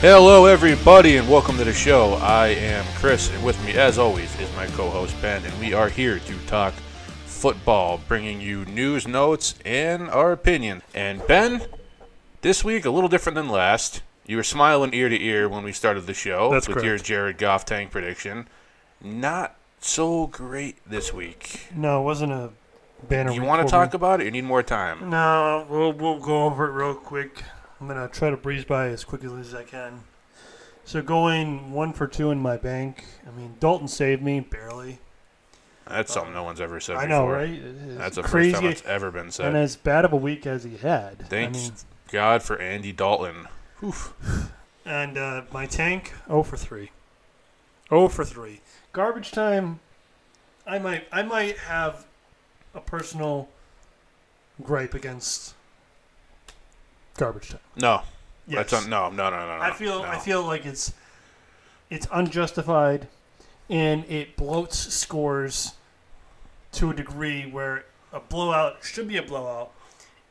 Hello, everybody, and welcome to the show. I am Chris, and with me, as always, is my co host Ben, and we are here to talk football, bringing you news, notes, and our opinion. And Ben, this week, a little different than last. You were smiling ear to ear when we started the show That's with correct. your Jared Goff tank prediction. Not so great this week. No, it wasn't a banner. You want to talk me. about it? You need more time. No, we'll we'll go over it real quick. I'm gonna try to breeze by as quickly as I can. So going one for two in my bank. I mean, Dalton saved me barely. That's something no one's ever said I before. know, right? It is That's the crazy. first time it's ever been said. and as bad of a week as he had. Thanks I mean, God for Andy Dalton. Oof. and uh, my tank, 0 for three. 0 for three. Garbage time. I might I might have a personal gripe against garbage time. No, Yes. that's un- no, no, no, no, no. I feel no. I feel like it's it's unjustified and it bloats scores to a degree where a blowout should be a blowout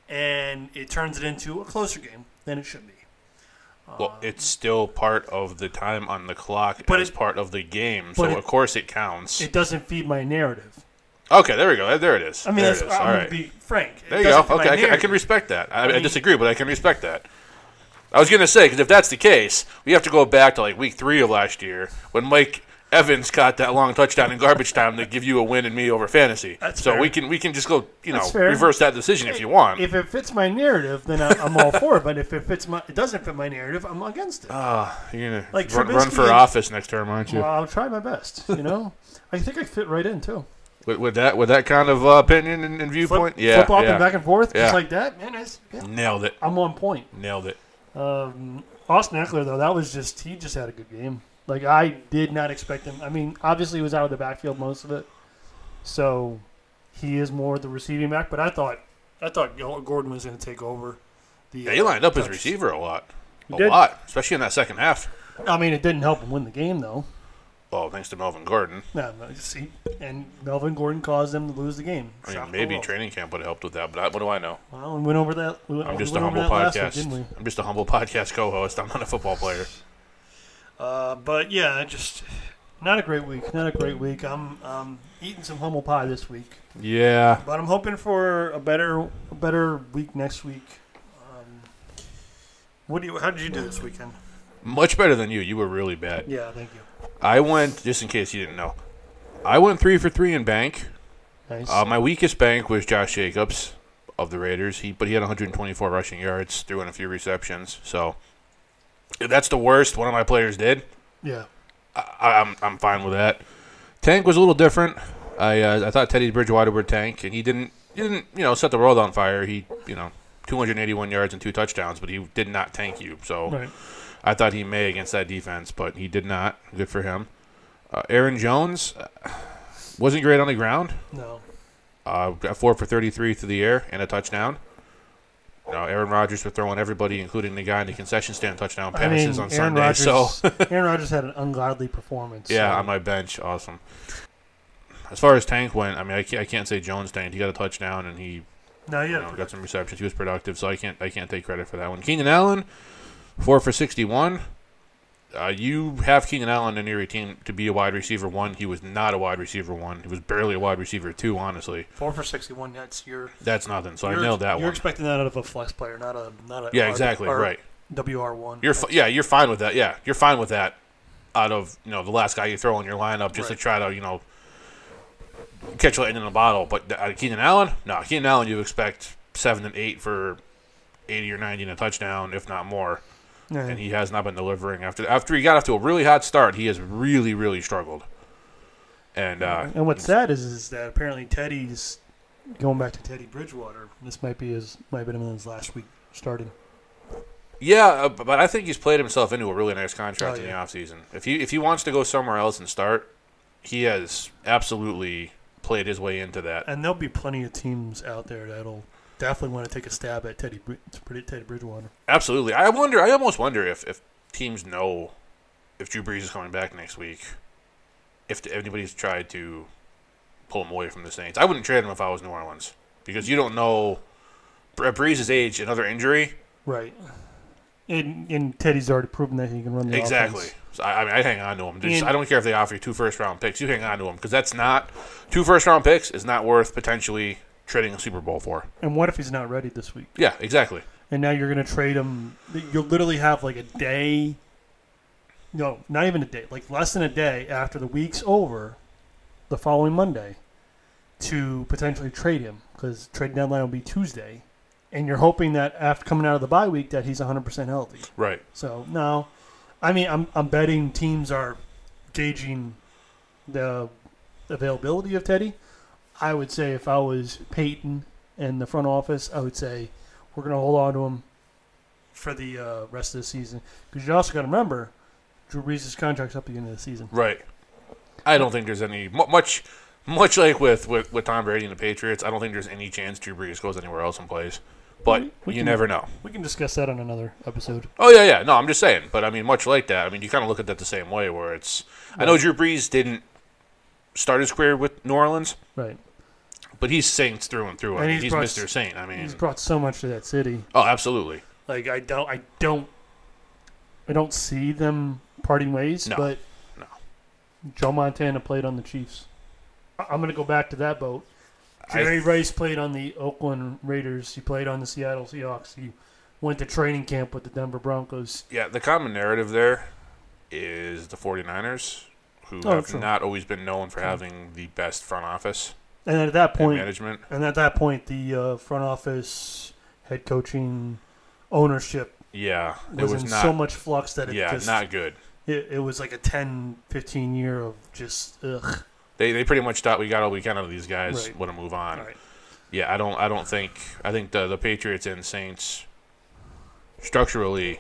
and it turns it into a closer game than it should be. Well, um, it's still part of the time on the clock But as it- part of the game, so it- of course it counts. It doesn't feed my narrative. Okay, there we go. There it is. I mean, there it is. I'm All going right. to be frank. There you go. Okay, I can, I can respect that. I, I, mean- disagree, but I can respect that. I was gonna say because if that's the case, we have to go back to like week three of last year when Mike Evans caught that long touchdown in garbage time to give you a win and me over fantasy. That's so fair. we can we can just go you know reverse that decision if you want. If it fits my narrative, then I- I'm all for it. But if it fits my, it doesn't fit my narrative, I'm against it. Ah, you're gonna Like run, run for and- office next term, aren't you? well, I'll try my best. You know, I think I fit right in too. With, with that with that kind of uh, opinion and, and Flip, viewpoint, yeah, flip yeah. back and forth, Yeah. just like that. Man, it's, yeah, nailed it, I'm on point. nailed it. Um, Austin Ekeler though, that was just he just had a good game. Like I did not expect him. I mean, obviously he was out of the backfield most of it, so he is more the receiving back. But I thought I thought Gordon was going to take over. The Yeah, he uh, lined up as touch. receiver a lot, He a did. lot, especially in that second half. I mean, it didn't help him win the game though. Well, thanks to Melvin Gordon. No, see, and Melvin Gordon caused them to lose the game. I mean, Shock maybe training camp would have helped with that, but I, what do I know? Well, we went over that. We, I'm we just a went over humble week, podcast. didn't we? I'm just a humble podcast co-host. I'm not a football player. Uh, but yeah, just not a great week. Not a great week. I'm um, eating some humble pie this week, Yeah, but I'm hoping for a better, a better week next week. Um, what do you? How did you do this weekend? much better than you. You were really bad. Yeah, thank you. I went just in case you didn't know. I went three for three in bank. Nice. Uh, my weakest bank was Josh Jacobs of the Raiders. He but he had 124 rushing yards, threw in a few receptions. So that's the worst one of my players did. yeah. I, I'm I'm fine with that. Tank was a little different. I uh, I thought Teddy Bridgewater would tank, and he didn't. He didn't you know set the world on fire. He you know 281 yards and two touchdowns, but he did not tank you. So Right. I thought he may against that defense, but he did not. Good for him. Uh, Aaron Jones uh, wasn't great on the ground. No. Uh, got four for 33 through the air and a touchdown. Know, Aaron Rodgers was throwing everybody, including the guy in the concession stand, touchdown I mean, passes on Aaron Sunday. Rodgers. So Aaron Rodgers had an ungodly performance. yeah, so- on my bench, awesome. As far as Tank went, I mean, I can't, I can't say Jones tanked. He got a touchdown and he no, you know, got some receptions. He was productive, so I can't I can't take credit for that one. Keenan Allen, four for 61. Uh, you have Keenan Allen in your team to be a wide receiver one. He was not a wide receiver one. He was barely a wide receiver two. Honestly, Four for sixty-one. That's your. that's nothing. So I you're- nailed that You're one. expecting that out of a flex player, not a not a. Yeah, R- exactly. Right. WR one. You're fi- yeah, you're fine with that. Yeah, you're fine with that. Out of you know the last guy you throw in your lineup just Right. to try to you know catch lightning in a bottle. But uh, Keenan Allen, no, Keenan Allen, you expect seven and eight for eighty or ninety and a touchdown, if not more. Yeah. And he has not been delivering after after he got off to a really hot start. He has really really struggled. And uh, And what's sad is, is that apparently Teddy's going back to Teddy Bridgewater. This might be his might have been his last week starting. Yeah, uh, but I think he's played himself into a really nice contract Oh, in the yeah. offseason. If he if he wants to go somewhere else and start, he has absolutely played his way into that. And there'll be plenty of teams out there that'll definitely want to take a stab at Teddy Teddy Bridgewater. Absolutely. I wonder. I almost wonder if, if teams know if Drew Brees is coming back next week. If anybody's tried to pull him away from the Saints, I wouldn't trade him if I was New Orleans because you don't know Bre- Brees' age, another injury. Right. And, and Teddy's already proven that he can run the Exactly. offense. So I, I mean, I hang on to him. Just, And- I don't care if they offer you two first round picks. You hang on to him because that's not two first round picks is not worth potentially trading a Super Bowl for. And what if he's not ready this week? Yeah, exactly. And now you're going to trade him. You'll literally have like a day. No, not even a day. Like less than a day after the week's over, the following Monday, to potentially trade him because trade deadline will be Tuesday, and you're hoping that after coming out of the bye week that he's 100 percent healthy. Right. So now, I mean I'm I'm betting teams are gauging the availability of Teddy. I would say if I was Payton and the front office, I would say we're going to hold on to him for the uh, rest of the season because you also got to remember Drew Brees' contract's up at the end of the season. Right. I don't think there's any much much like with, with, with Tom Brady and the Patriots. I don't think there's any chance Drew Brees goes anywhere else and plays. But We- we you can- never know. We can discuss that on another episode. Oh yeah, yeah. No, I'm just saying. But I mean, much like that. I mean, you kind of look at that the same way. Where it's, I know Drew Brees didn't start his career with New Orleans, Right. But he's Saints through and through. I And mean, he's he's, brought- Mr. Saint. I mean, He's brought so much to that city. oh, absolutely. Like I don't, I don't, I don't see them parting ways. No. But No. Joe Montana played on the Chiefs. I- I'm going to go back to that boat. I- Jerry Rice played on the Oakland Raiders. He played on the Seattle Seahawks. He went to training camp with the Denver Broncos. Yeah, the common narrative there is the 49ers, who Oh, have true. not always been known for having the best front office And at that point, management. and at that point, the uh, front office, head coaching, ownership Yeah, it was, was in not. so much flux that it yeah, just not good. it, it was like a 10, 15 year of just ugh. They they pretty much thought we got all we can out of these guys. Right. Want to move on? Right. Yeah, I don't. I don't think. I think the the Patriots and Saints structurally.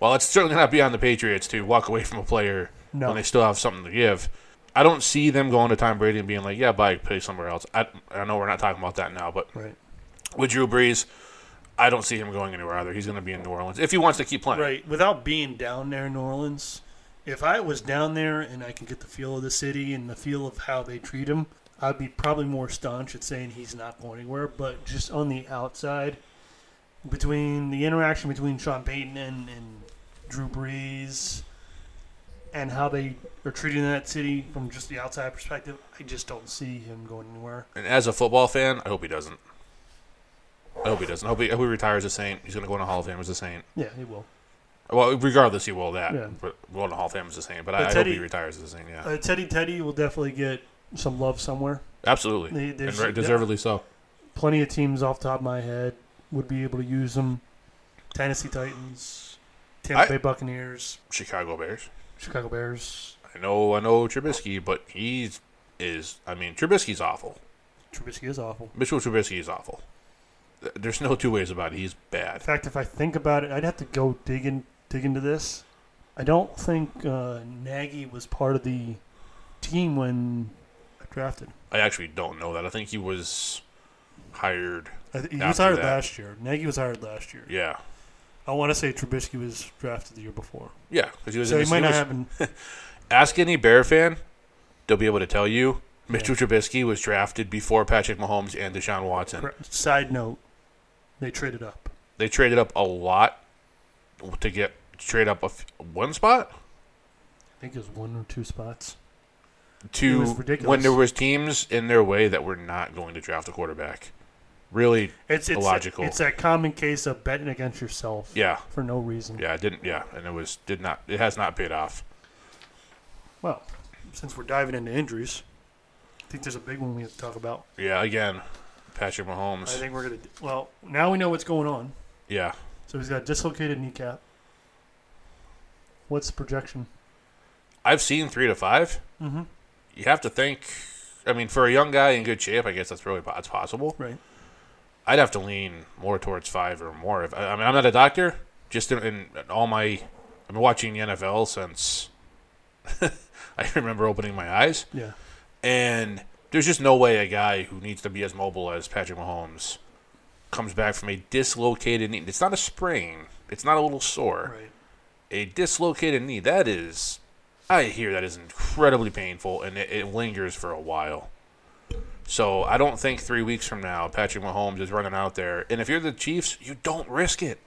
Well, it's certainly not beyond the Patriots to walk away from a player No, when they still have something to give. I don't see them going to Tom Brady and being like, "Yeah, bye, play somewhere else." I I know we're not talking about that now, but right. with Drew Brees, I don't see him going anywhere either. He's going to be in New Orleans if he wants to keep playing. Right. Without being down there in New Orleans, if I was down there and I can get the feel of the city and the feel of how they treat him, I'd be probably more staunch at saying he's not going anywhere. But just on the outside, between the interaction between Sean Payton and, and Drew Brees and how they are treating that city from just the outside perspective, I just don't see him going anywhere. And as a football fan, I hope he doesn't. I hope he doesn't. I hope he, I hope he retires a Saint. He's going to go in the Hall of Fame as a Saint. Yeah, he will. Well, regardless, he will that. Yeah. But going in the Hall of Fame as a Saint. But, But I, I hope he retires as a Saint. Yeah, Uh, Teddy Teddy will definitely get some love somewhere. absolutely, They- and deservedly so. plenty of teams off the top of my head would be able to use them. Tennessee Titans, Tampa I- Bay Buccaneers, Chicago Bears. Chicago Bears. I know, I know Trubisky, but he's is. I mean, Trubisky's awful. Trubisky is awful. Mitchell Trubisky is awful. There's no two ways about it. He's bad. In fact, if I think about it, I'd have to go dig in, dig into this. I don't think uh, Nagy was part of the team when drafted. I actually don't know that. I think he was hired. I th- he was hired that. last year. Nagy was hired last year. Yeah, I want to say Trubisky was drafted the year before, yeah, because he was. so in he might not have been. ask any Bear fan, they'll be able to tell you Mitchell Trubisky was drafted before Patrick Mahomes and Deshaun Watson. Side note: They traded up. They traded up a lot to get trade up a f- one spot I think it was one or two spots. to was ridiculous. when there was teams in their way that were not going to draft a quarterback. Really, It's it's Illogical. It's that common case of betting against yourself yeah, for no reason. yeah, it didn't, yeah, and it was did not, it has not paid off. Well, since we're diving into injuries, I think there's a big one we have to talk about. Yeah, again, Patrick Mahomes. I think we're gonna. Well, now we know what's going on. Yeah, So he's got a dislocated kneecap. What's the projection? I've seen three to five. Mm-hmm. You have to think. I mean, for a young guy in good shape, I guess that's really that's possible. Right. I'd have to lean more towards five or more. If I mean, I'm not a doctor. Just in, in all my, I've been watching the NFL since I remember opening my eyes, Yeah. and there's just no way a guy who needs to be as mobile as Patrick Mahomes comes back from a dislocated knee. It's not a sprain. It's not a little sore. Right. A dislocated knee. That is, I hear that is incredibly painful, and it, it lingers for a while. So I don't think three weeks from now Patrick Mahomes is running out there. And if you're the Chiefs, you don't risk it.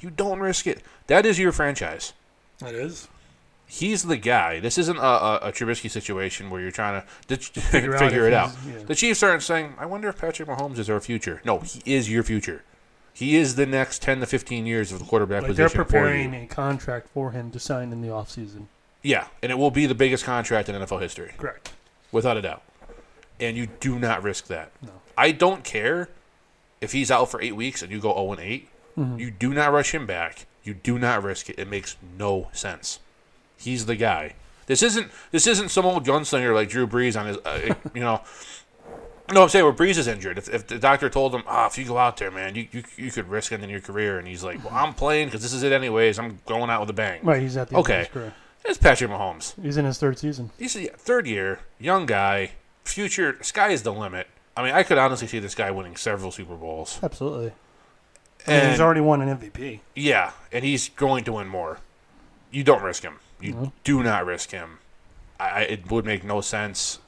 You don't risk it. That is your franchise. It is. He's the guy. This isn't a, a, a Trubisky situation where you're trying to figure, figure if it out. yeah. The Chiefs aren't saying, I wonder if Patrick Mahomes is our future. No, he is your future. He is the next 10 to 15 years of the quarterback Like they're position preparing for you. a contract for him to sign in the offseason. Yeah, and it will be the biggest contract in NFL history, Correct. without a doubt. And you do not risk that. No. I don't care if he's out for eight weeks and you go 0 and 8. Mm-hmm. You do not rush him back. You do not risk it. It makes no sense. He's the guy. This isn't this isn't some old gunslinger like Drew Brees on his. Uh, you know. No, I'm saying where Brees is injured. If, if the doctor told him, "Ah, if you go out there, man, you, you you could risk ending your career," and he's like, "Well, I'm playing because this is it anyways. I'm going out with a bang." Right, he's at the end Okay. of his career. It's Patrick Mahomes. He's in his third season. He's a third year, young guy, future. Sky is the limit. I mean, I could honestly see this guy winning several Super Bowls. Absolutely. And, mean, he's already won an MVP. Yeah, and he's going to win more. You don't risk him. You No. do not risk him. I, I- it would make no sense.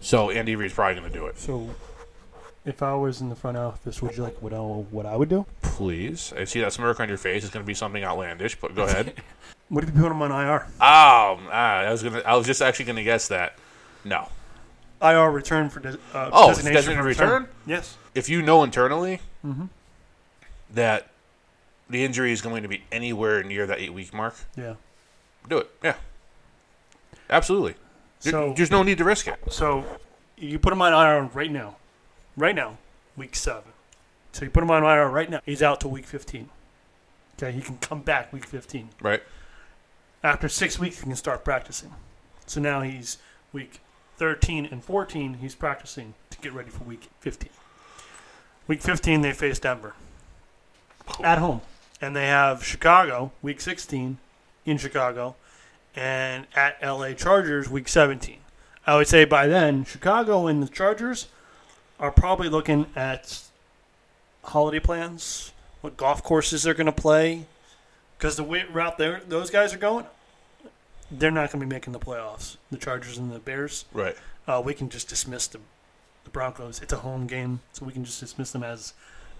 So Andy Reid's probably going to do it. So, if I was in the front office, would you like what I, what I would do? Please, I see that smirk on your face. It's going to be something outlandish, but go ahead. What if you put him on IR? oh, ah, I was gonna. I was just actually going to guess that. No, IR return for de- uh, Oh, designation designated for return? Yes. if you know internally Mm-hmm. that the injury is going to be anywhere near that eight week mark, Yeah. do it. Yeah, absolutely. So, There's no need to risk it. so you put him on IR right now, right now, week seven. So you put him on IR right now. He's out to week fifteen. Okay, he can come back week fifteen. Right. After six weeks, he can start practicing. So now he's week 13 and 14. He's practicing to get ready for week 15. Week 15, they face Denver at home. And they have Chicago, week 16, in Chicago, and at LA Chargers, week 17. I would say by then, Chicago and the Chargers are probably looking at holiday plans, what golf courses they're going to play, because the way, route there those guys are going, they're not going to be making the playoffs. The Chargers and the Bears. Right. Uh, we can just dismiss the, the Broncos. It's a home game, so we can just dismiss them as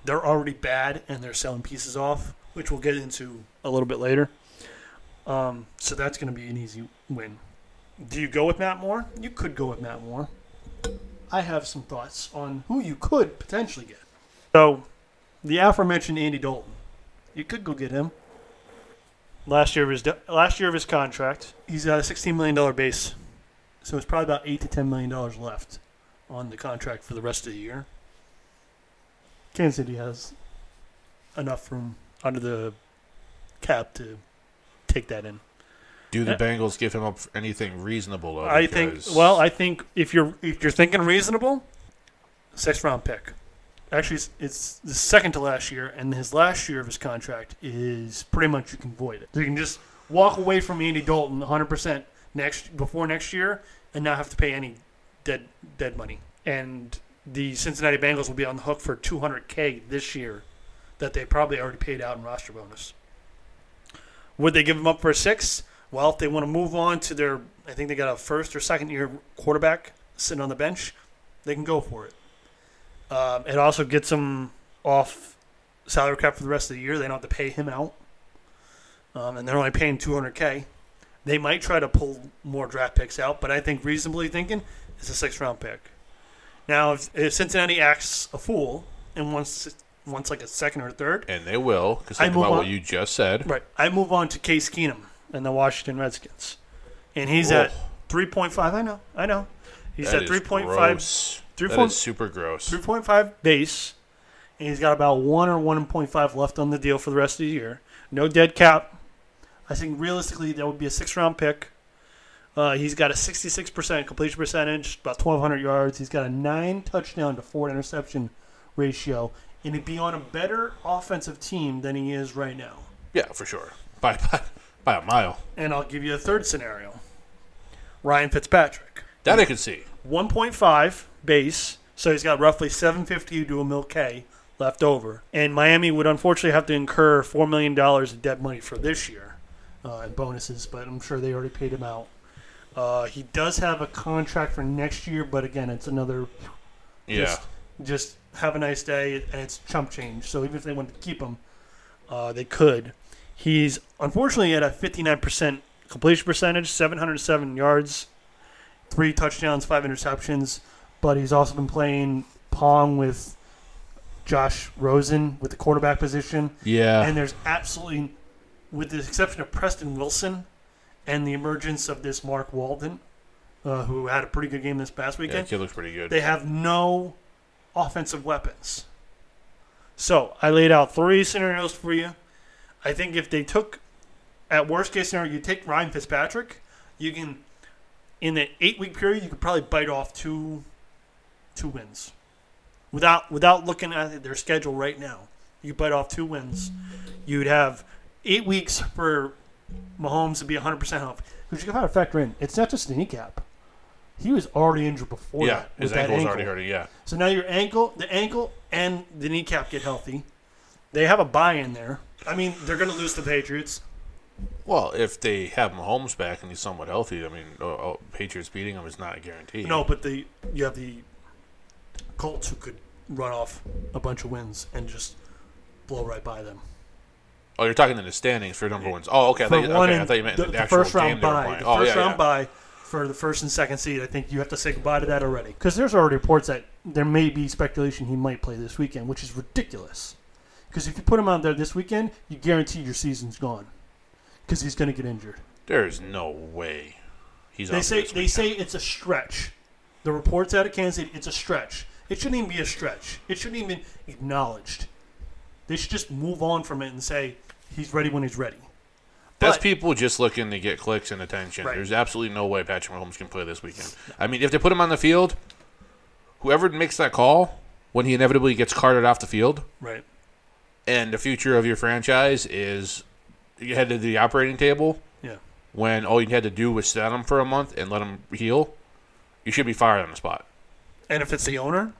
they're already bad and they're selling pieces off, which we'll get into a little bit later. Um, so that's going to be an easy win. Do you go with Matt Moore? You could go with Matt Moore. I have some thoughts on who you could potentially get. So, the aforementioned Andy Dalton, you could go get him. Last year of his last year of his contract, he's got a sixteen million dollar base, so it's probably about eight to ten million dollars left on the contract for the rest of the year. Kansas City has enough room under the cap to take that in. Do the Yeah. Bengals give him up for anything reasonable? Though, I think. Well, I think if you're if you're thinking reasonable, sixth round pick. Actually, it's, it's the second to last year, and his last year of his contract is pretty much you can void it. So you can just walk away from Andy Dalton 100 percent next before next year, and not have to pay any dead dead money. And the Cincinnati Bengals will be on the hook for 200k this year, that they probably already paid out in roster bonus. Would they give him up for a six? Well, if they want to move on to their, I think they got a first or second year quarterback sitting on the bench, they can go for it. Um, it also gets him off salary cap for the rest of the year. They don't have to pay him out, um, and they're only paying 200k. They might try to pull more draft picks out, but I think reasonably thinking, it's a six round pick. Now, if, if Cincinnati acts a fool and wants wants like a second or third, and they will because think about on- what you just said. Right. I move on to Case Keenum and the Washington Redskins. And he's Oh, at 3.5. I know. I know. He's that at 3.5 gross. Three That point- is super gross. 3.5 base. And he's got about 1 or 1.5 left on the deal for the rest of the year. No dead cap. I think realistically that would be a six round pick. Uh, he's got a 66% completion percentage, about 1,200 yards. He's got a nine touchdown to four interception ratio. And he'd be on a better offensive team than he is right now. Yeah, for sure. By by, by a mile. And I'll give you a third scenario. Ryan Fitzpatrick. That I could see. 1.5 base, so he's got roughly 750 to a mil K left over. And Miami would unfortunately have to incur $4 million of debt money for this year uh, in bonuses, but I'm sure they already paid him out. Uh, he does have a contract for next year, but again, it's another Yeah. just, just have a nice day, and it's chump change. So even if they wanted to keep him, Uh, they could. He's unfortunately at a 59% completion percentage, 707 yards, three touchdowns, five interceptions. But he's also been playing pong with Josh Rosen with the quarterback position. Yeah. And there's absolutely, with the exception of Preston Wilson and the emergence of this Mark Walton, uh, who had a pretty good game this past yeah, weekend, kid looks pretty good. they have no offensive weapons. So I laid out three scenarios for you. I think if they took, at worst case scenario, you take Ryan Fitzpatrick, you can, in the eight week period, you could probably bite off two, two wins, without without looking at their schedule right now. You bite off two wins. You'd have eight weeks for Mahomes to be 100 percent healthy. Because you got to factor in, it's not just the kneecap. He was already injured before yeah, that. his with that ankle's ankle. already hurting. Yeah. So now your ankle, the ankle, and the kneecap get healthy. They have a bye in there. I mean, they're going to lose to the Patriots. Well, if they have Mahomes back and he's somewhat healthy, I mean, oh, oh, Patriots beating him is not a guarantee. No, but the you have the Colts who could run off a bunch of wins and just blow right by them. Oh, you're talking in the standings for number ones. Oh, okay. I thought, you- okay, I thought you meant the, the, the actual first round were bye. The Oh, first yeah, round yeah. bye for the first and second seed. I think you have to say goodbye to that already because there's already reports that there may be speculation he might play this weekend, which is ridiculous. Because if you put him out there this weekend, you guarantee your season's gone because he's going to get injured. There's no way he's. They say they say it's a stretch. The reports out of Kansas City, it's a stretch. It shouldn't even be a stretch. It shouldn't even be acknowledged. They should just move on from it and say he's ready when he's ready. That's But- people just looking to get clicks and attention. Right. There's absolutely no way Patrick Mahomes can play this weekend. I mean, if they put him on the field, whoever makes that call when he inevitably gets carted off the field, Right. and the future of your franchise is you head to the operating table Yeah. when all you had to do was sit on him for a month and let him heal, you should be fired on the spot. And if it's the owner,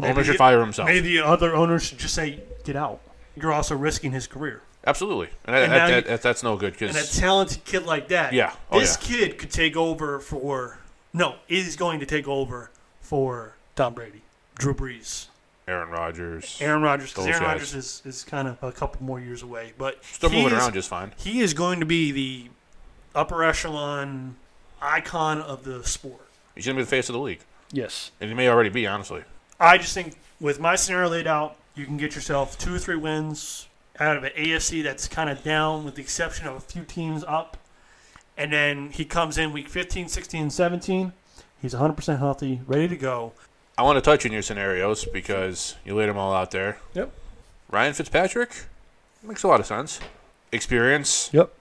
Owner should fire himself. Maybe the other owners should just say, "Get out." You're also risking his career. Absolutely, and, And now that, you- that- that's no good And a talented kid like that, Yeah. Oh, this yeah. kid could take over for. No, is going to take over for Tom Brady, Drew Brees, Aaron Rodgers Aaron Rodgers. Aaron guys. Rodgers is, is kind of a couple more years away, but still moving is- around just fine. He is going to be the upper echelon icon of the sport. He's gonna be the face of the league, Yes. and he may already be honestly. I just think with my scenario laid out, you can get yourself two or three wins out of an AFC that's kind of down, with the exception of a few teams up. And then he comes in week 15, 16, and 17. He's 100% healthy, ready to go. I want to touch on your scenarios because you laid them all out there. Yep. Ryan Fitzpatrick makes a lot of sense. Experience. Yep.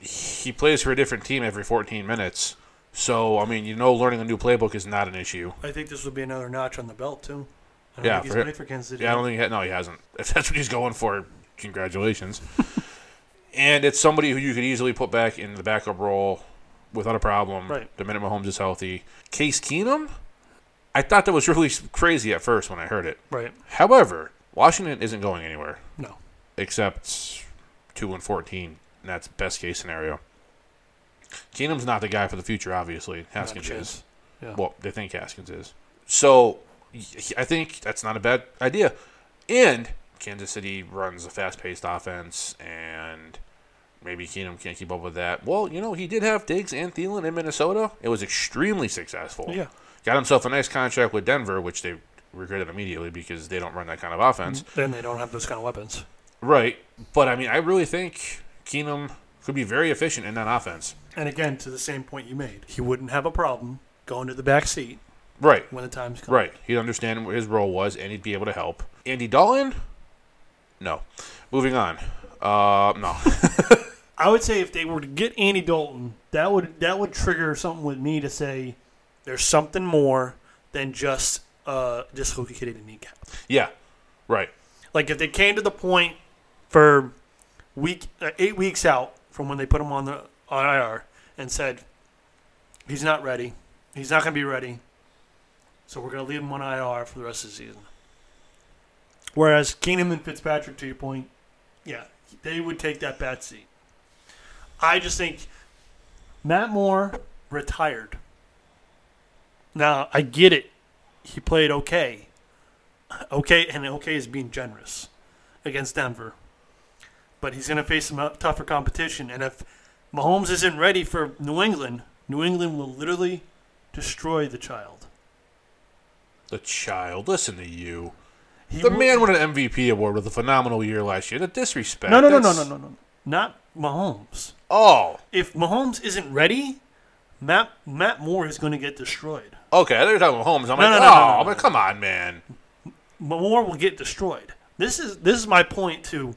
He plays for a different team every 14 minutes. So, I mean, you know, learning a new playbook is not an issue. I think this would be another notch on the belt, too. I don't Yeah, think he's for- ready for Kansas City. Yeah, I don't think he ha- no, he hasn't. If that's what he's going for, congratulations. and it's somebody who you could easily put back in the backup role without a problem. Right. The minute Mahomes is healthy. Case Keenum, I thought that was really crazy at first when I heard it. Right. However, Washington isn't going anywhere No. except two and fourteen. And that's best case scenario. Keenum's not the guy for the future, obviously. Haskins is. Yeah. Well, they think Haskins is. So I think that's not a bad idea. And Kansas City runs a fast paced offense, and maybe Keenum can't keep up with that. Well, you know, he did have Diggs and Thielen in Minnesota. It was extremely successful. Yeah. Got himself a nice contract with Denver, which they regretted immediately because they don't run that kind of offense. Mm-hmm. Then they don't have those kind of weapons. Right. But I mean, I really think Keenum could be very efficient in that offense. And again, to the same point you made, he wouldn't have a problem going to the back seat Right. when the time's come. Right. He'd understand what his role was and he'd be able to help. Andy Dalton? No. Moving on. Uh, no. I would say if they were to get Andy Dalton, that would that would trigger something with me to say there's something more than just uh, dislocated kneecap. yeah. Right. Like if they came to the point for week uh, eight weeks out from when they put him on the on IR and said he's not ready, he's not going to be ready, so we're going to leave him on IR for the rest of the season. Whereas Keenum and Fitzpatrick, to your point, yeah, they would take that bad seat. I just think Matt Moore retired. Now I get it; he played okay, okay, and okay is being generous. against Denver, but he's going to face some tougher competition. And if Mahomes isn't ready for New England, New England will literally destroy the child. The child. Listen to you. He The will- man won an MVP award with a phenomenal year last year. The disrespect. No, no, no, no, no, no, no. Not Mahomes. Oh, If Mahomes isn't ready, Matt Matt Moore is going to get destroyed. okay. I thought you were talking about Holmes. I'm No, like, no, no, oh, no, no, no. like, come on, man. Moore will get destroyed. This is this is my point too.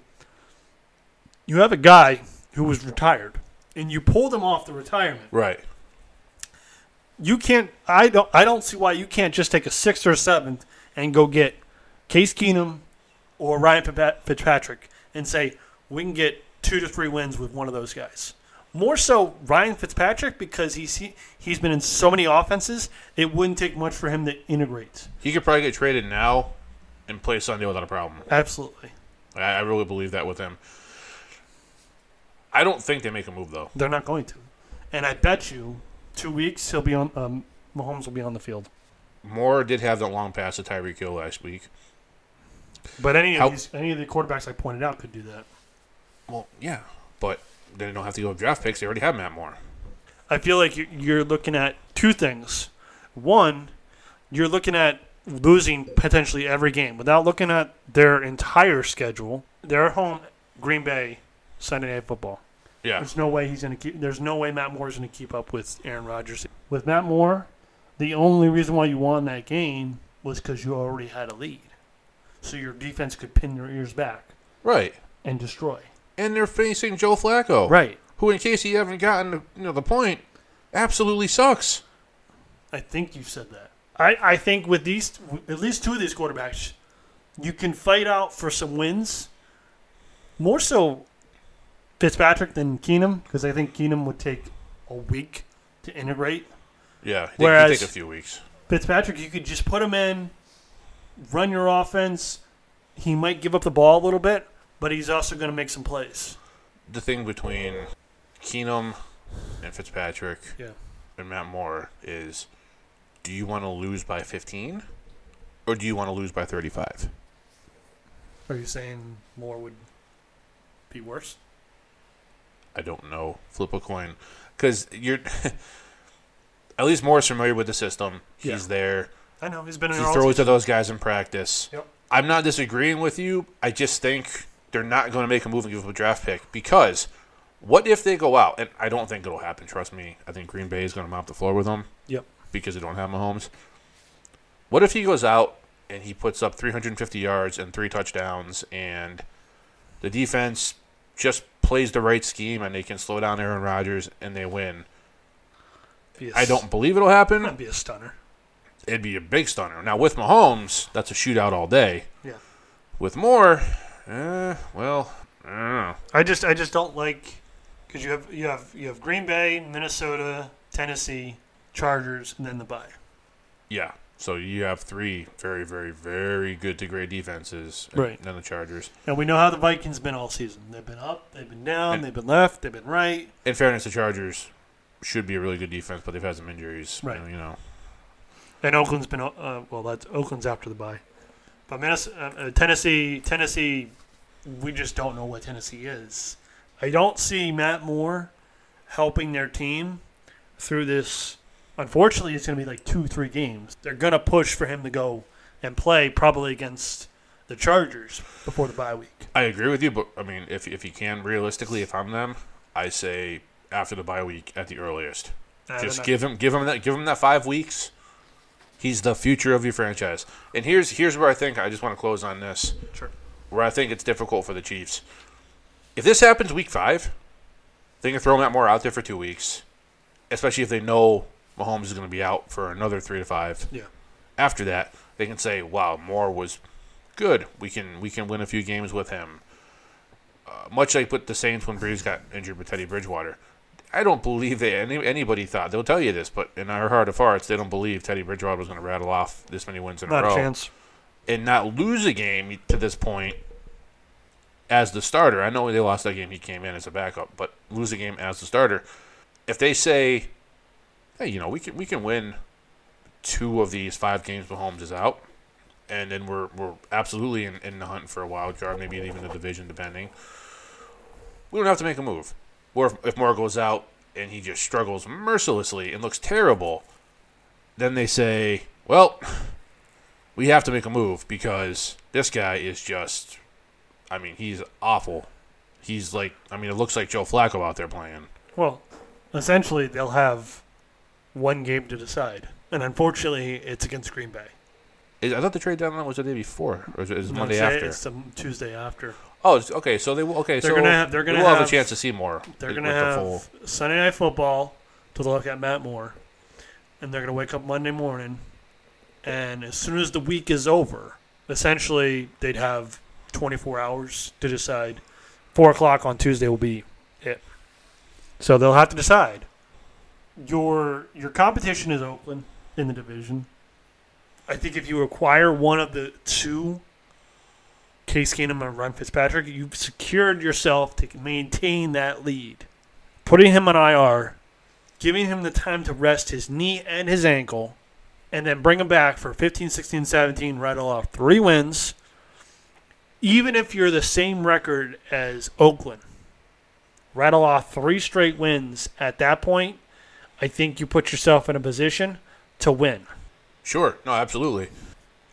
You have a guy who was retired, and you pull them off the retirement. Right. You can't. I don't. I don't see why you can't just take a sixth or a seventh and go get Case Keenum or Ryan Fitzpatrick and say we can get two to three wins with one of those guys. More so Ryan Fitzpatrick because he's he, he's been in so many offenses. It wouldn't take much for him to integrate. He could probably get traded now and play Sunday without a problem. Absolutely, I, I really believe that with him. I don't think they make a move though. they're not going to. And I bet you two weeks he'll be on. Um, Mahomes will be on the field. Moore did have that long pass to Tyreek Hill last week. But any of How- these, any of the quarterbacks I pointed out could do that. Well, yeah, but they don't have to go with draft picks. They already have Matt Moore. I feel like you- you're looking at two things. One, you're looking at losing potentially every game without looking at their entire schedule. They're at home, Green Bay, Sunday Night Football. Yeah, There's no way he's going to keep. There's no way Matt Moore is going to keep up with Aaron Rodgers. With Matt Moore, the only reason why you won that game was because you already had a lead, so your defense could pin your ears back right. and destroy. And they're facing Joe Flacco, Right. who, in case you haven't gotten you know the point, absolutely sucks. I think you said that. I, I think with these, at least two of these quarterbacks, you can fight out for some wins. More so Fitzpatrick than Keenum, because I think Keenum would take a week to integrate. Yeah, it Whereas- could take a few weeks. Fitzpatrick, you could just put him in, run your offense. He might give up the ball a little bit, but he's also going to make some plays. The thing between Keenum and Fitzpatrick Yeah. and Matt Moore is, do you want to lose by 15, or do you want to lose by 35? Are you saying Moore would be worse? I don't know. Flip a coin, because you're at least Moore's familiar with the system. He's Yeah. there. I know he's been in He throws to those guys in practice. Yep. I'm not disagreeing with you. I just think they're not going to make a move and give up a draft pick because what if they go out? And I don't think it'll happen. Trust me. I think Green Bay is going to mop the floor with them. Yep. Because they don't have Mahomes. What if he goes out and he puts up 350 yards and three touchdowns, and the defense just plays the right scheme and they can slow down Aaron Rodgers and they win? I don't believe it'll happen. That'd be a stunner. It'd be a big stunner. Now with Mahomes, that's a shootout all day. Yeah. With Moore, eh, well, I don't know. I just I just don't like because you have you have you have Green Bay, Minnesota, Tennessee, Chargers, and then the bye. Yeah. So you have three very, very, very good to great defenses. and Right. Then the Chargers. And we know how the Vikings been all season. They've been up, they've been down, And- they've been left, they've been right. In fairness, the Chargers should be a really good defense, but they've had some injuries. Right. You know. And Oakland's been uh, well. That's Oakland's after the bye. But Minnesota, uh, uh, Tennessee, Tennessee, we just don't know what Tennessee is. I don't see Matt Moore helping their team through this. Unfortunately, it's going to be like two, three games. They're going to push for him to go and play probably against the Chargers before the bye week. I agree with you, but I mean, if if you can realistically, if I'm them, I say after the bye week at the earliest. Just give him give him that give him that five weeks. He's the future of your franchise. And here's here's where I think I just want to close on this. Sure. Where I think it's difficult for the Chiefs. If this happens week five, they can throw Matt Moore out there for two weeks, especially if they know Mahomes is going to be out for another three to five. Yeah. After that, they can say, "Wow, Moore was good. We can we can win a few games with him." Uh, much like with the Saints when Brees got injured with Teddy Bridgewater. I don't believe that any, anybody thought they'll tell you this, but in our heart of hearts, they don't believe Teddy Bridgewater was going to rattle off this many wins in Not a a row chance. and not lose a game to this point as the starter. I know they lost that game; he came in as a backup, but lose a game as the starter. If they say, "Hey, you know, we can we can win two of these five games, Mahomes is out," and then we're we're absolutely in, in the hunt for a wild card, maybe even the division, depending. We don't have to make a move. Or if, if Moore goes out and he just struggles mercilessly and looks terrible, then they say, well, we have to make a move because this guy is just, I mean, he's awful. He's like, I mean, it looks like Joe Flacco out there playing. Well, essentially, they'll have one game to decide, and unfortunately, it's against Green Bay. Is, I thought the trade deadline was the day before, or is it is No, Monday it's- after? It's the Tuesday after. Oh, okay. So they will. Okay, They're so gonna have- they're gonna we will have, have- a chance to see more. They're going to the have full- Sunday Night Football to look at Matt Moore, and they're going to wake up Monday morning, and as soon as the week is over, essentially they'd have 24 hours to decide. Four o'clock on Tuesday will be it. So they'll have to decide. Your your competition is Oakland in the division. I think if you acquire one of the two, Case Keenum and Ryan Fitzpatrick, you've secured yourself to maintain that lead. Putting him on IR, giving him the time to rest his knee and his ankle, and then bring him back for 15, 16, 17, rattle off three wins. Even if you're the same record as Oakland, rattle off three straight wins at that point, I think you put yourself in a position to win. Sure. No, absolutely.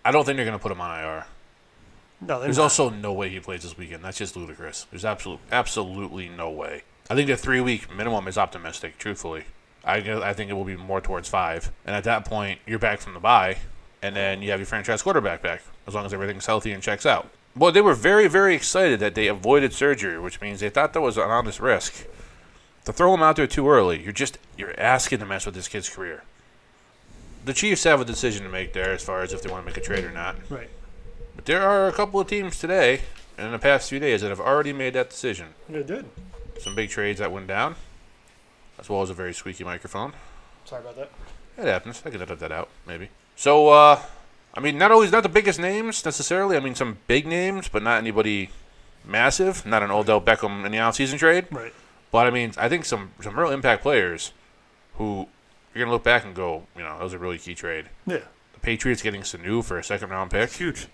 I don't think they're going to put him on IR. No, There's not. also no way he plays this weekend. That's just ludicrous. There's absolute, absolutely no way. I think the three week minimum is optimistic. Truthfully, I I think it will be more towards five. And at that point, you're back from the bye, and then you have your franchise quarterback back as long as everything's healthy and checks out. Well, they were very, very excited that they avoided surgery, which means they thought that was an honest risk. To throw him out there too early, you're just you're asking to mess with this kid's career. The Chiefs have a decision to make there as far as if they want to make a trade or not. right. But there are a couple of teams today and in the past few days that have already made that decision. They did. Some big trades that went down, as well as a very squeaky microphone. Sorry about that. It happens. I can edit that out, maybe. So, uh, I mean, not always not the biggest names necessarily. I mean, some big names, but not anybody massive. Not an Odell Beckham in the offseason trade. Right. But I mean, I think some some real impact players who you're gonna look back and go, you know, that was a really key trade. Yeah. The Patriots getting Sanu for a second round pick. Huge.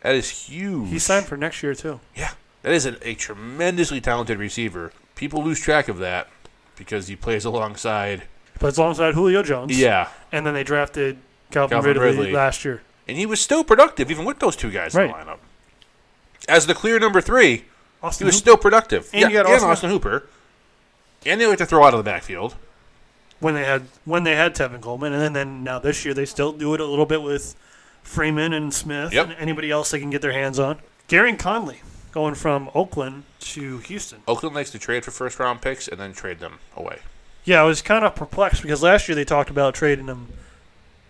That is huge. He signed for next year too. Yeah, that is a, a tremendously talented receiver. People lose track of that because he plays alongside. Plays alongside Julio Jones. Yeah, And then they drafted Calvin, Calvin Ridley, Ridley. last year. and he was still productive even with those two guys in the lineup. As the clear number three, he was Hooper, still productive. And yeah, you got and Austin- Austin Hooper. And they like to throw out of the backfield. when they had when they had Tevin Coleman, and then, then now this year they still do it a little bit with Freeman and Smith Yep. and anybody else they can get their hands on. Gareon Conley going from Oakland to Houston. Oakland likes to trade for first round picks and then trade them away. Yeah, I was kind of perplexed because last year they talked about trading him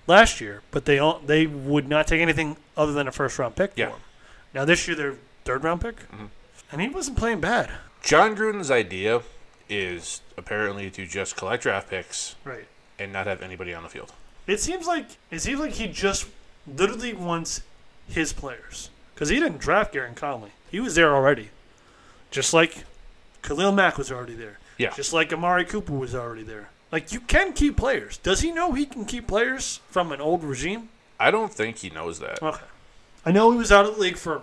last year, but they all, they would not take anything other than a first round pick Yeah. for him. Now this year they're third round pick, Mhm. and he wasn't playing bad. Jon Gruden's idea is apparently to just collect draft picks Right. and not have anybody on the field. It seems like it seems like he just literally wants his players because he didn't draft Gareon Conley. He was there already, just like Khalil Mack was already there. Yeah. Just like Amari Cooper was already there. Like you can keep players. Does he know he can keep players from an old regime? I don't think he knows that. Okay. I know he was out of the league for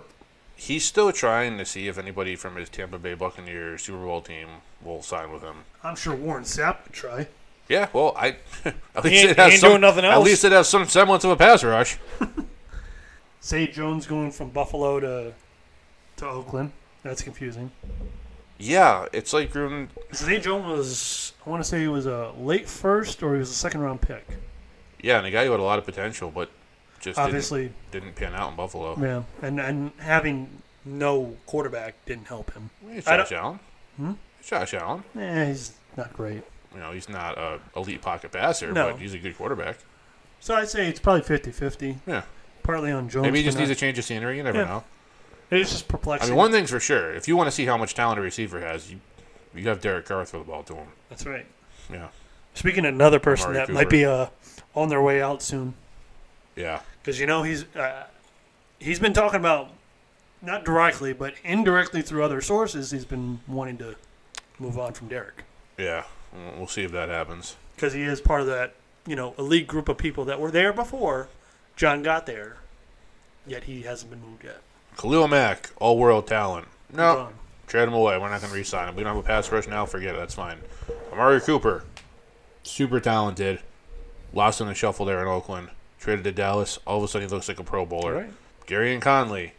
He's still trying to see if anybody from his Tampa Bay Buccaneers Super Bowl team will sign with him. I'm sure Warren Sapp would try. Yeah, well, I at least ain't- it has some, doing nothing At least it has some semblance of a pass rush. Zay Jones going from Buffalo to to Oakland. That's confusing. Yeah, it's like Gruden. Zay Jones was I want to say he was a late first or he was a second round pick. Yeah, and a guy who had a lot of potential, but just Obviously, didn't, didn't pan out in Buffalo. yeah, and and having no quarterback didn't help him. It's I Josh Allen. Hmm? It's Josh Allen. Yeah, he's not great. You know, he's not a elite pocket passer, No. but he's a good quarterback. So I'd say it's probably 50-50. Yeah. Partly on Jones. Maybe he just needs a change of scenery. You never Yeah. know. It's just perplexing. I mean, one thing's for sure: if you want to see how much talent a receiver has, you you have Derek Carr throw the ball to him. That's right. Yeah, Speaking of another person Amari that might be uh, on their way out soon, yeah. Because you know he's uh, he's been talking about not directly but indirectly through other sources. He's been wanting to move on from Derek Yeah, We'll- we'll see if that happens. because he is part of that you know elite group of people that were there before John got there, yet he hasn't been moved yet. Khalil Mack, all world talent. No, Done. trade him away. We're not going to re-sign him. We don't have a pass rush now. Forget it. That's fine. Amari Cooper, super talented. Lost in the shuffle there in Oakland. Traded to Dallas. All of a sudden, he looks like a Pro Bowler. Right. Gareon Conley,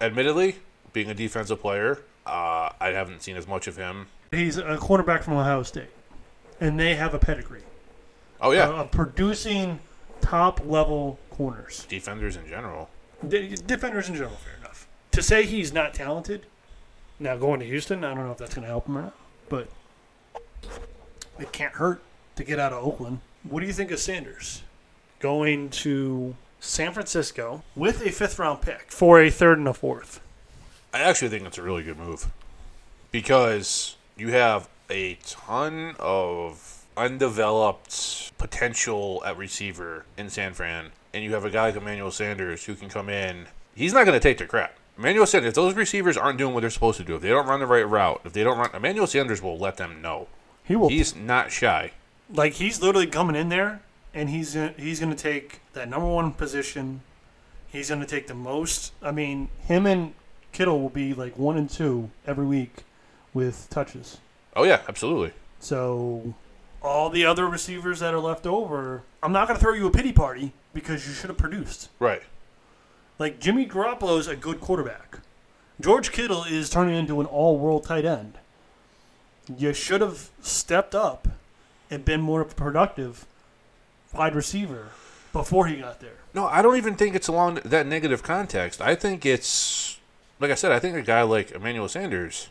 admittedly, being a defensive player, uh, I haven't seen as much of him. He's a cornerback from Ohio State, and they have a pedigree Oh yeah, of producing top level corners. defenders in general. De- defenders in general, fair enough. To say he's not talented, now going to Houston, I don't know if that's going to help him or not, but it can't hurt to get out of Oakland. What do you think of Sanders going to San Francisco with a fifth round pick for a third and a fourth? I actually think it's a really good move because you have a ton of undeveloped potential at receiver in San Fran, and you have a guy like Emmanuel Sanders who can come in. He's not going to take the crap. Emmanuel Sanders, if those receivers aren't doing what they're supposed to do, if they don't run the right route, if they don't run, Emmanuel Sanders will let them know. He will He's not shy. like he's literally coming in there and he's he's going to take that number one position. He's going to take the most. I mean, him and Kittle will be like one and two every week with touches. Oh yeah, absolutely. So all the other receivers that are left over, I'm not going to throw you a pity party because you should have produced. Right. Like Jimmy Garoppolo is a good quarterback. George Kittle is turning into an all-world tight end. You should have stepped up and been more productive wide receiver before he got there. No, I don't even think it's along that negative context. I think it's like I said. I think a guy like Emmanuel Sanders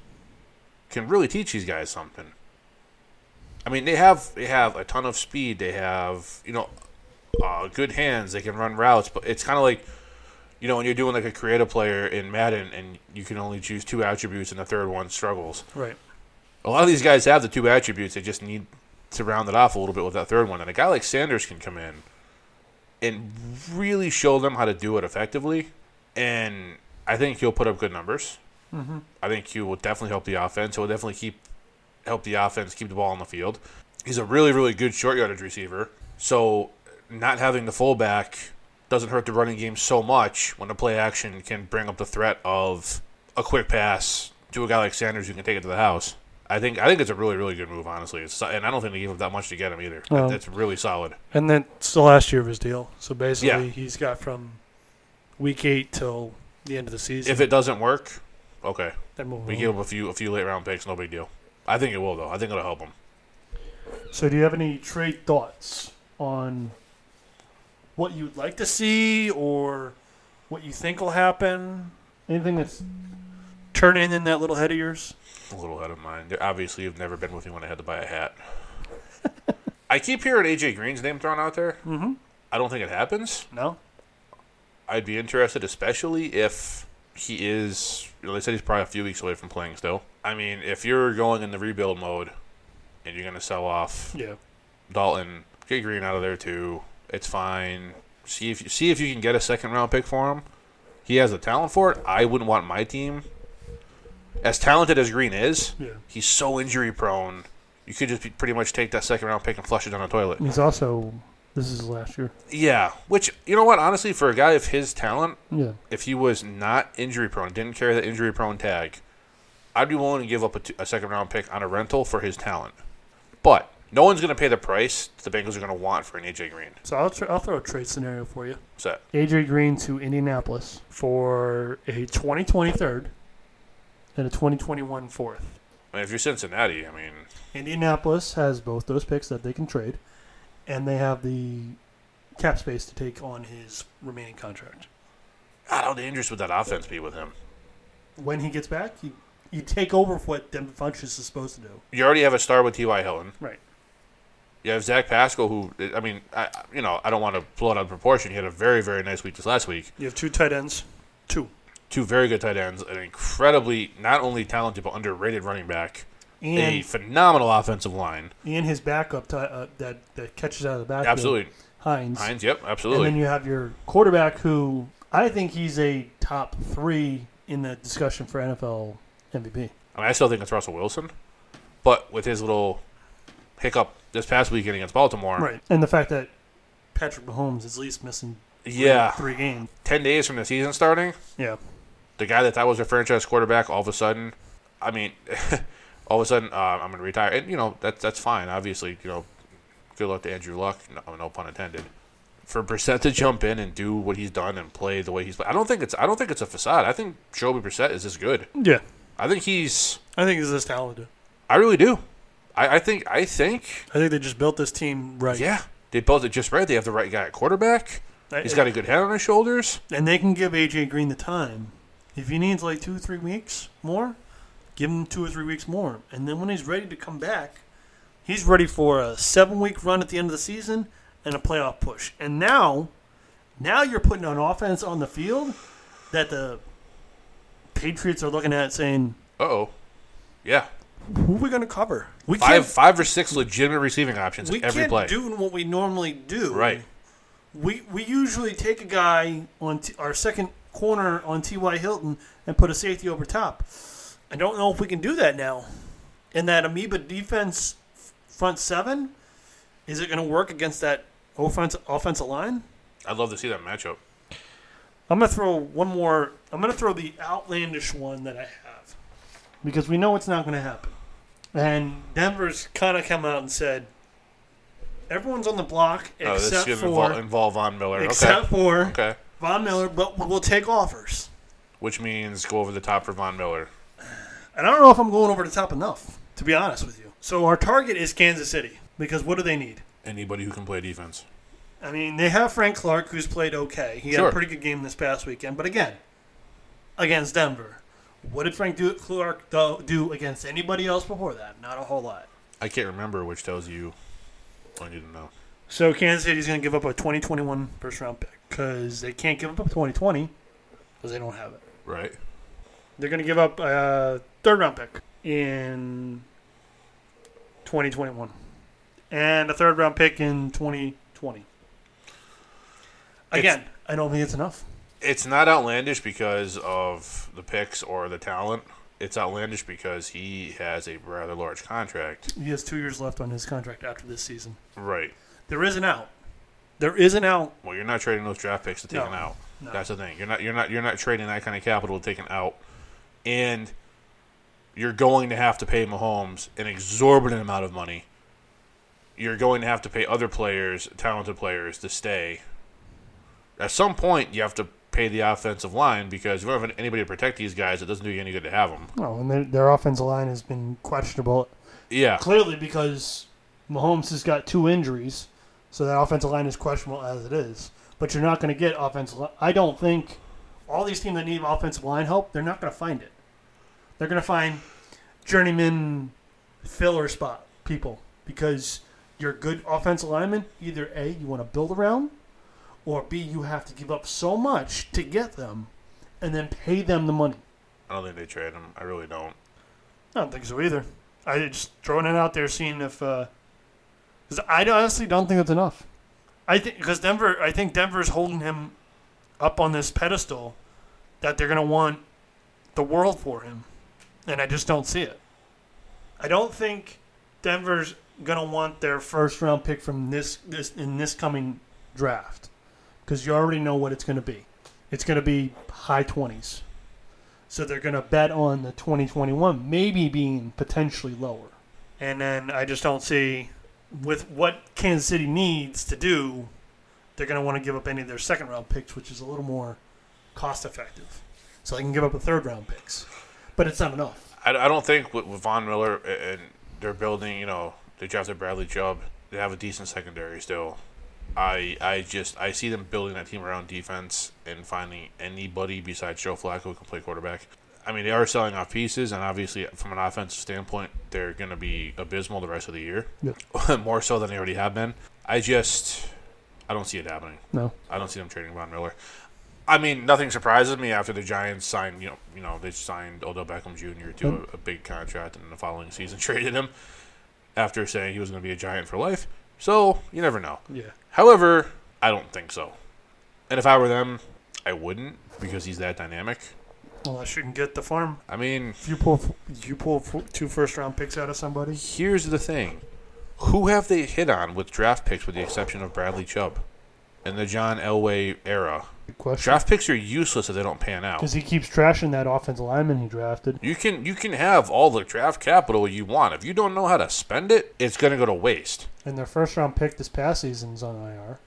can really teach these guys something. I mean, they have they have a ton of speed. They have you know uh, good hands. They can run routes, but it's kind of like you know when you're doing like a creative player in Madden and you can only choose two attributes and the third one struggles. Right. A lot of these guys have the two attributes. They just need to round it off a little bit with that third one. And a guy like Sanders can come in and really show them how to do it effectively. And I think he'll put up good numbers. Mm-hmm. I think he will definitely help the offense. He'll definitely keep help the offense keep the ball on the field. He's a really, really good short yardage receiver. So not having the fullback doesn't hurt the running game so much when the play action can bring up the threat of a quick pass to a guy like Sanders who can take it to the house. I think I think it's a really, really good move, honestly. It's, and I don't think they gave up that much to get him either. Well- It's really solid. And then it's the last year of his deal. So basically, Yeah. he's got from week eight till the end of the season. If it doesn't work, okay, then move we give him a few a few late round picks, no big deal. I think it will though. I think it'll help him. So, do you have any trade thoughts on what you'd like to see or what you think will happen? Anything that's turning in that little head of yours? A little ahead of mine. They obviously have never been with me when I had to buy a hat. I keep hearing AJ Green's name thrown out there. Mm-hmm. I don't think it happens. No. I'd be interested, especially if he is. You know, they said he's probably a few weeks away from playing still. I mean, if you're going in the rebuild mode and you're going to sell off Yeah. Dalton, get Green out of there too. It's fine. See if you, see if you can get a second round pick for him. He has the talent for it. I wouldn't want my team. As talented as Green is, Yeah. he's so injury prone. You could just be, pretty much take that second round pick and flush it down the toilet. He's also. This is his last year. Yeah, which you know what? Honestly, for a guy of his talent, Yeah. if he was not injury prone, didn't carry the injury prone tag, I'd be willing to give up a, two, a second round pick on a rental for his talent. But no one's going to pay the price the Bengals are going to want for an AJ Green. So, I'll, tr- I'll throw a trade scenario for you. What's that? AJ Green to Indianapolis for a 2020 and a 2021 fourth. I mean, if you're Cincinnati, I mean, Indianapolis has both those picks that they can trade, and they have the cap space to take on his remaining contract. God, how dangerous would that offense be with him? When he gets back, you, you take over for what Devin Funchess is supposed to do. You already have a star with T.Y. Hilton. Right. You have Zach Pascal, who, I mean, I, you know, I don't want to blow it out of proportion. He had a very, very nice week this last week. You have two tight ends. Two. Two very good tight ends, an incredibly, not only talented, but underrated running back, and, a phenomenal offensive line. and his backup uh, that, that catches out of the backfield. Absolutely. Hines. Hines, yep, absolutely. And then you have your quarterback who I think he's a top three in the discussion for NFL MVP. I mean, I still think it's Russell Wilson, but with his little hiccup this past weekend against Baltimore, Right. And the fact that Patrick Mahomes is at least missing three- yeah, three games. ten days from the season starting, Yeah. The guy that thought was a franchise quarterback, all of a sudden, I mean, all of a sudden, uh, I'm going to retire, and you know that's that's fine. Obviously, you know, good luck to Andrew Luck. No, no pun intended. For Brissett to jump in and do what he's done and play the way he's played, I don't think it's I don't think it's a facade. I think Jacoby Brissett is this good. Yeah. I think he's. I think he's this talented. I really do. I, I think. I think. I think they just built this team right. Yeah, they built it just right. They have the right guy at quarterback. He's got a good head on his shoulders. and they can give AJ Green the time. If he needs like two or three weeks more, give him two or three weeks more. And then when he's ready to come back, he's ready for a seven week run at the end of the season and a playoff push. And now, now you're putting an offense on the field that the Patriots are looking at saying, Uh oh. Yeah, "Who are we going to cover? We five five or six legitimate receiving options We every can't play. do what we normally do. Right. We we usually take a guy on t- our second corner on T.Y. Hilton and put a safety over top. I don't know if we can do that now. And that amoeba defense front seven, is it going to work against that offense offensive line? I'd love to see that matchup. I'm going to throw one more. I'm going to throw the outlandish one that I have because we know it's not going to happen. And Denver's kind of come out and said everyone's on the block Oh, except should for involve, involve Von Miller. except for Okay. Von Miller, but we'll take offers. Which means go over the top for Von Miller. And I don't know if I'm going over the top enough, to be honest with you. So our target is Kansas City because what do they need? Anybody who can play defense. I mean, they have Frank Clark, who's played okay. He had a pretty good game this past weekend, but again, against Denver, what did Frank do, Clark do, do against anybody else before that? Not a whole lot. I can't remember, which tells you I need to know. So Kansas City's going to give up a 2021 first round pick because they can't give up a 2020 because they don't have it. Right? They're going to give up a third round pick in 2021 and a third round pick in 2020. Again, I don't think it's enough. It's not outlandish because of the picks or the talent. It's outlandish because he has a rather large contract. He has two years left on his contract after this season. Right. There is an out. There is an out. Well, you're not trading those draft picks to take No. an out. No. That's the thing. You're not. You're not. You're not trading that kind of capital to take an out, and you're going to have to pay Mahomes an exorbitant amount of money. You're going to have to pay other players, talented players, to stay. At some point, you have to pay the offensive line because if you don't have anybody to protect these guys, it doesn't do you any good to have them. Oh, and their, their offensive line has been questionable. Yeah, Clearly, because Mahomes has got two injuries, so that offensive line is questionable as it is. But you're not going to get offensive. Li- I don't think all these teams that need offensive line help, they're not going to find it. They're going to find journeyman filler spot people because you're good offensive lineman. Either a you want to build around, or b you have to give up so much to get them, and then pay them the money. I don't think they trade him. I really don't. I don't think so either. I just throwing it out there, seeing if. Uh, Because I honestly don't think it's enough. I think because Denver, I think Denver's holding him up on this pedestal that they're going to want the world for him, and I just don't see it. I don't think Denver's going to want their first round pick from this this in this coming draft because you already know what it's going to be. It's going to be high twenties. So they're going to bet on the 2021 maybe being potentially lower. And then I just don't see, with what Kansas City needs to do, they're going to want to give up any of their second round picks, which is a little more cost effective. So they can give up a third round picks. But it's not enough. I, I don't think with, with Von Miller and they're building, you know, they drafted Bradley Chubb. They have a decent secondary still. I I just I see them building that team around defense and finding anybody besides Joe Flacco who can play quarterback. I mean, they are selling off pieces, and obviously, from an offensive standpoint, they're going to be abysmal the rest of the year, more so than they already have been. I just I don't see it happening. No. I don't see them trading Von Miller. I mean, nothing surprises me after the Giants signed, you know, you know, they signed Odell Beckham Jr. to a, a big contract, and in the following season traded him after saying he was going to be a Giant for life. So you never know. Yeah. However, I don't think so. And if I were them, I wouldn't because he's that dynamic. Unless you can get the farm. I mean, If you pull, you pull two first round picks out of somebody. here's the thing: who have they hit on with draft picks, with the exception of Bradley Chubb? in the John Elway era. Question. Draft picks are useless if they don't pan out. Because he keeps trashing that offensive lineman he drafted. You can you can have all the draft capital you want. If you don't know how to spend it, it's going to go to waste. And their first round pick this past season is on IR.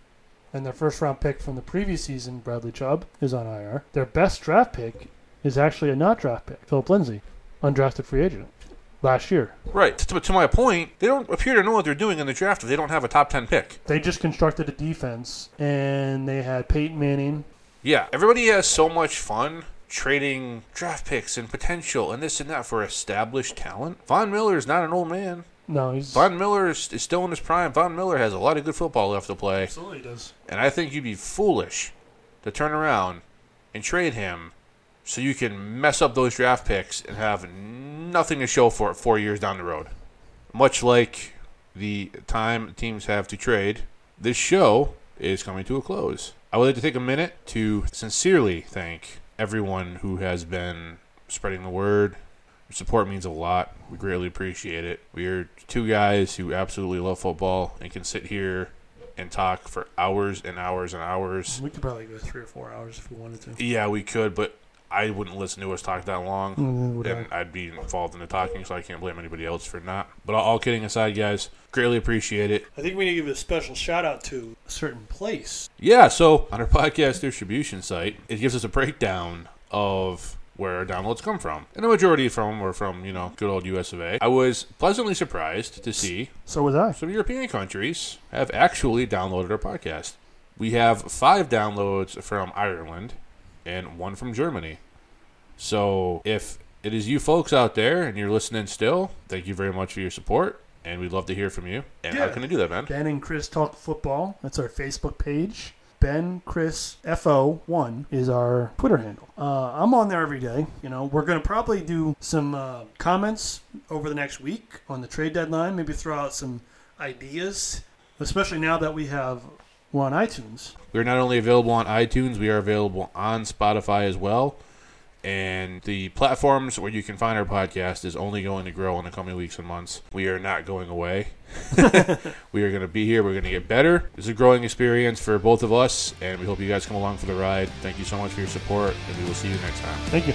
And their first round pick from the previous season, Bradley Chubb, is on IR. Their best draft pick is actually a not draft pick, Phillip Lindsay, undrafted free agent last year. Right. To, to my point, they don't appear to know what they're doing in the draft if they don't have a top 10 pick. They just constructed a defense, and they had Peyton Manning. Yeah, everybody has so much fun trading draft picks and potential and this and that for established talent. Von Miller is not an old man. No, he's Von Miller is, is still in his prime. Von Miller has a lot of good football left to play. absolutely does. And I think you'd be foolish to turn around and trade him so you can mess up those draft picks and have nothing to show for it four years down the road. Much like the time teams have to trade, this show is coming to a close. I would like to take a minute to sincerely thank everyone who has been spreading the word. Your support means a lot. We greatly appreciate it. We are two guys who absolutely love football and can sit here and talk for hours and hours and hours. We could probably go three or four hours if we wanted to. Yeah, we could, but I wouldn't listen to us talk that long, Mm, would I? and I'd be involved in the talking, so I can't blame anybody else for not. But all, all kidding aside, guys, greatly appreciate it. I think we need to give a special shout out to a certain place. Yeah, so on our podcast distribution site, it gives us a breakdown of where our downloads come from. And the majority of them were from, you know, good old US of A. I was pleasantly surprised to see So was I. some European countries have actually downloaded our podcast. We have five downloads from Ireland and one from Germany. So if it is you folks out there and you're listening still, thank you very much for your support. And we'd love to hear from you. And how can I do that, man? Ben and Chris Talk Football. That's our Facebook page. Ben Chris FO1 is our Twitter handle. Uh, I'm on there every day. You know, we're going to probably do some uh, comments over the next week on the trade deadline. Maybe throw out some ideas, especially now that we have we're on iTunes. We're not only available on iTunes, we are available on Spotify as well. And the platforms where you can find our podcast is only going to grow in the coming weeks and months. We are not going away. we are going to be here. We're going to get better. This is a growing experience for both of us, and we hope you guys come along for the ride. Thank you so much for your support, and we will see you next time. Thank you.